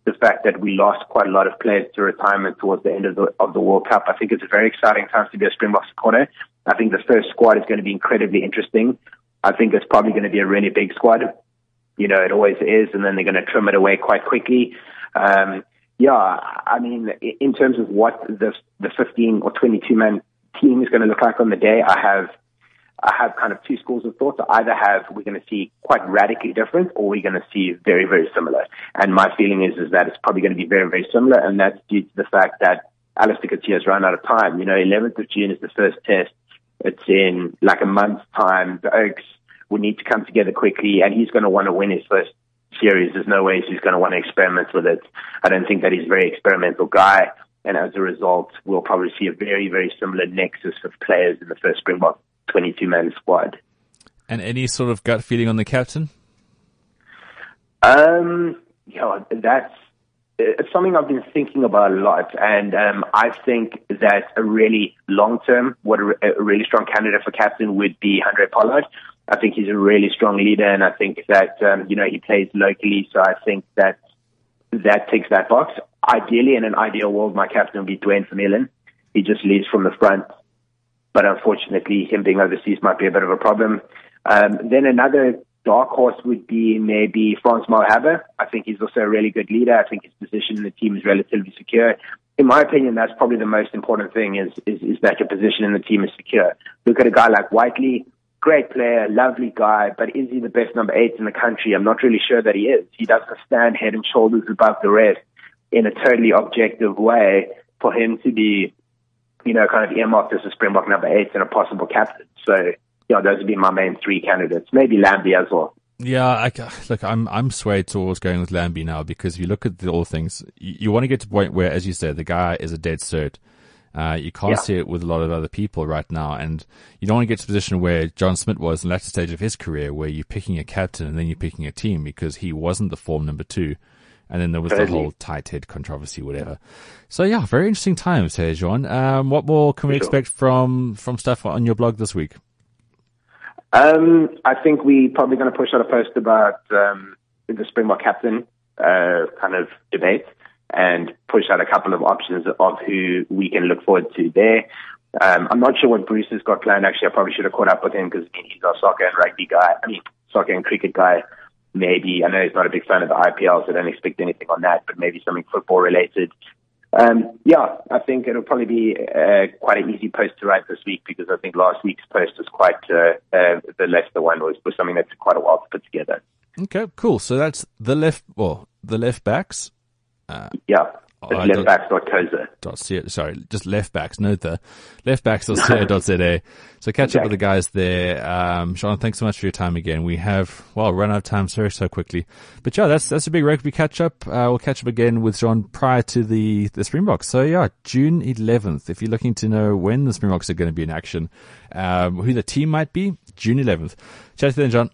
S16: the fact that we lost quite a lot of players to retirement towards the end of the, of the World Cup. I think it's a very exciting time to be a Springbok supporter. I think the first squad is going to be incredibly interesting. I think it's probably going to be a really big squad. You know, it always is, and then they're going to trim it away quite quickly. Um, yeah, I mean, in terms of what the the 15 or 22 man team is going to look like on the day, I have I have kind of two schools of thought. So either have we're going to see quite radically different, or we're going to see very very similar. And my feeling is is that it's probably going to be very very similar, and that's due to the fact that Allister Coetzee has run out of time. You know, 11th of June is the first test. It's in like a month's time. The Boks will need to come together quickly, and he's going to want to win his first series. There's no way he's going to want to experiment with it. I don't think that he's a very experimental guy. And as a result, we'll probably see a very, very similar nexus of players in the first Springbok 22 man squad.
S4: And any sort of gut feeling on the captain?
S16: Um, you know, that's it's something I've been thinking about a lot, and um, I think that a really long term, what a, a, really strong candidate for captain would be Handré Pollard. I think he's a really strong leader, and I think that um, you know he plays locally, so I think that that ticks that box. Ideally, in an ideal world, my captain would be Duane Vermeulen. He just leads from the front, but unfortunately, him being overseas might be a bit of a problem. Um, then another dark horse would be maybe Frans Malherbe. I think he's also a really good leader. I think his position in the team is relatively secure. In my opinion, that's probably the most important thing is, is, is that your position in the team is secure. Look at a guy like Whiteley, great player, lovely guy, but is he the best number eight in the country? I'm not really sure that he is. He doesn't stand head and shoulders above the rest in a totally objective way for him to be, you know, kind of earmarked as a Springbok number eight and a possible captain. So, yeah, those would be my main three candidates. Maybe Lambie as well.
S4: Yeah, I, look, I'm I'm swayed towards going with Lambie now because if you look at the, all things, you, you want to get to the point where, as you said, the guy is a dead cert. Uh, you can't yeah. see it with a lot of other people right now, and you don't want to get to a position where John Smit was in the latter stage of his career, where you're picking a captain and then you're picking a team because he wasn't the form number two, and then there was the whole tight head controversy, whatever. So yeah, very interesting times here, John. Um, what more can we sure. expect from from stuff on your blog this week?
S16: Um, I think we're probably going to push out a post about um, the Springbok captain uh, kind of debate and push out a couple of options of who we can look forward to there. Um, I'm not sure what Bruce has got planned. Actually, I probably should have caught up with him because he's our soccer and rugby guy. I mean, soccer and cricket guy. Maybe I know he's not a big fan of the IPL, so don't expect anything on that. But maybe something football related. Um, yeah, I think it'll probably be uh, quite an easy post to write this week because I think last week's post was quite uh, uh, the Leicester one was, was something that took quite a while to put together.
S4: Okay, cool. So that's the left, well, the left backs.
S16: Uh, yeah. Oh, left backs dot
S4: dot sorry, just left backs, no the left backs dot za. So catch exactly. up with the guys there. Um, Sean, thanks so much for your time again. We have well run out of time so so quickly, but yeah, that's that's a big rugby catch up. Uh, we'll catch up again with Sean prior to the the Springboks. So yeah, June 11th. If you're looking to know when the Springboks are going to be in action, um, who the team might be, June 11th. Chat to you then, John.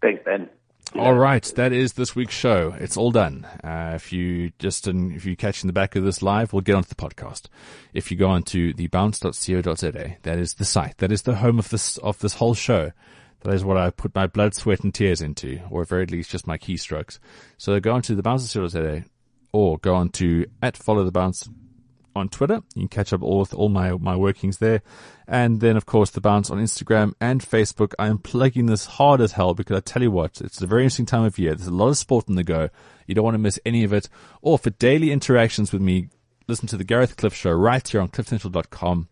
S16: Thanks, Ben.
S4: All right, that is this week's show. It's all done. Uh, if you just if you catch in the back of this live, we'll get onto the podcast. If you go onto thebounce.co.za, that is the site. That is the home of this of this whole show. That is what I put my blood, sweat, and tears into, or at very least just my keystrokes. So go onto thebounce.co.za, or go on to at follow the bounce on Twitter. You can catch up all with all my, my workings there. And then, of course, the bounce on Instagram and Facebook. I am plugging this hard as hell because I tell you what, it's a very interesting time of year. There's a lot of sport on the go. You don't want to miss any of it. Or for daily interactions with me, listen to the Gareth Cliff Show right here on cliffcentral.com.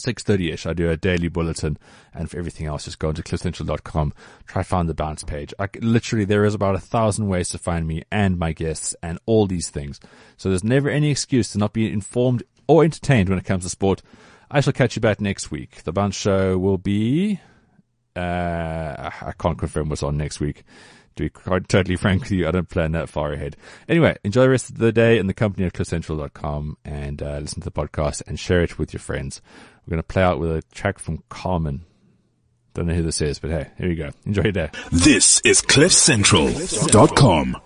S4: 6.30ish, I do a daily bulletin. And for everything else, just go into cliffcentral.com, try find the bounce page. I, literally, there is about a thousand ways to find me and my guests and all these things. So there's never any excuse to not be informed or entertained when it comes to sport. I shall catch you back next week. The bounce show will be, uh, I can't confirm what's on next week to be quite totally frank with you, I don't plan that far ahead. Anyway, enjoy the rest of the day in the company of cliffcentral.com and uh, listen to the podcast and share it with your friends. We're going to play out with a track from Carmen. Don't know who this is, but hey, here you go. Enjoy your day.
S1: This is cliffcentral.com.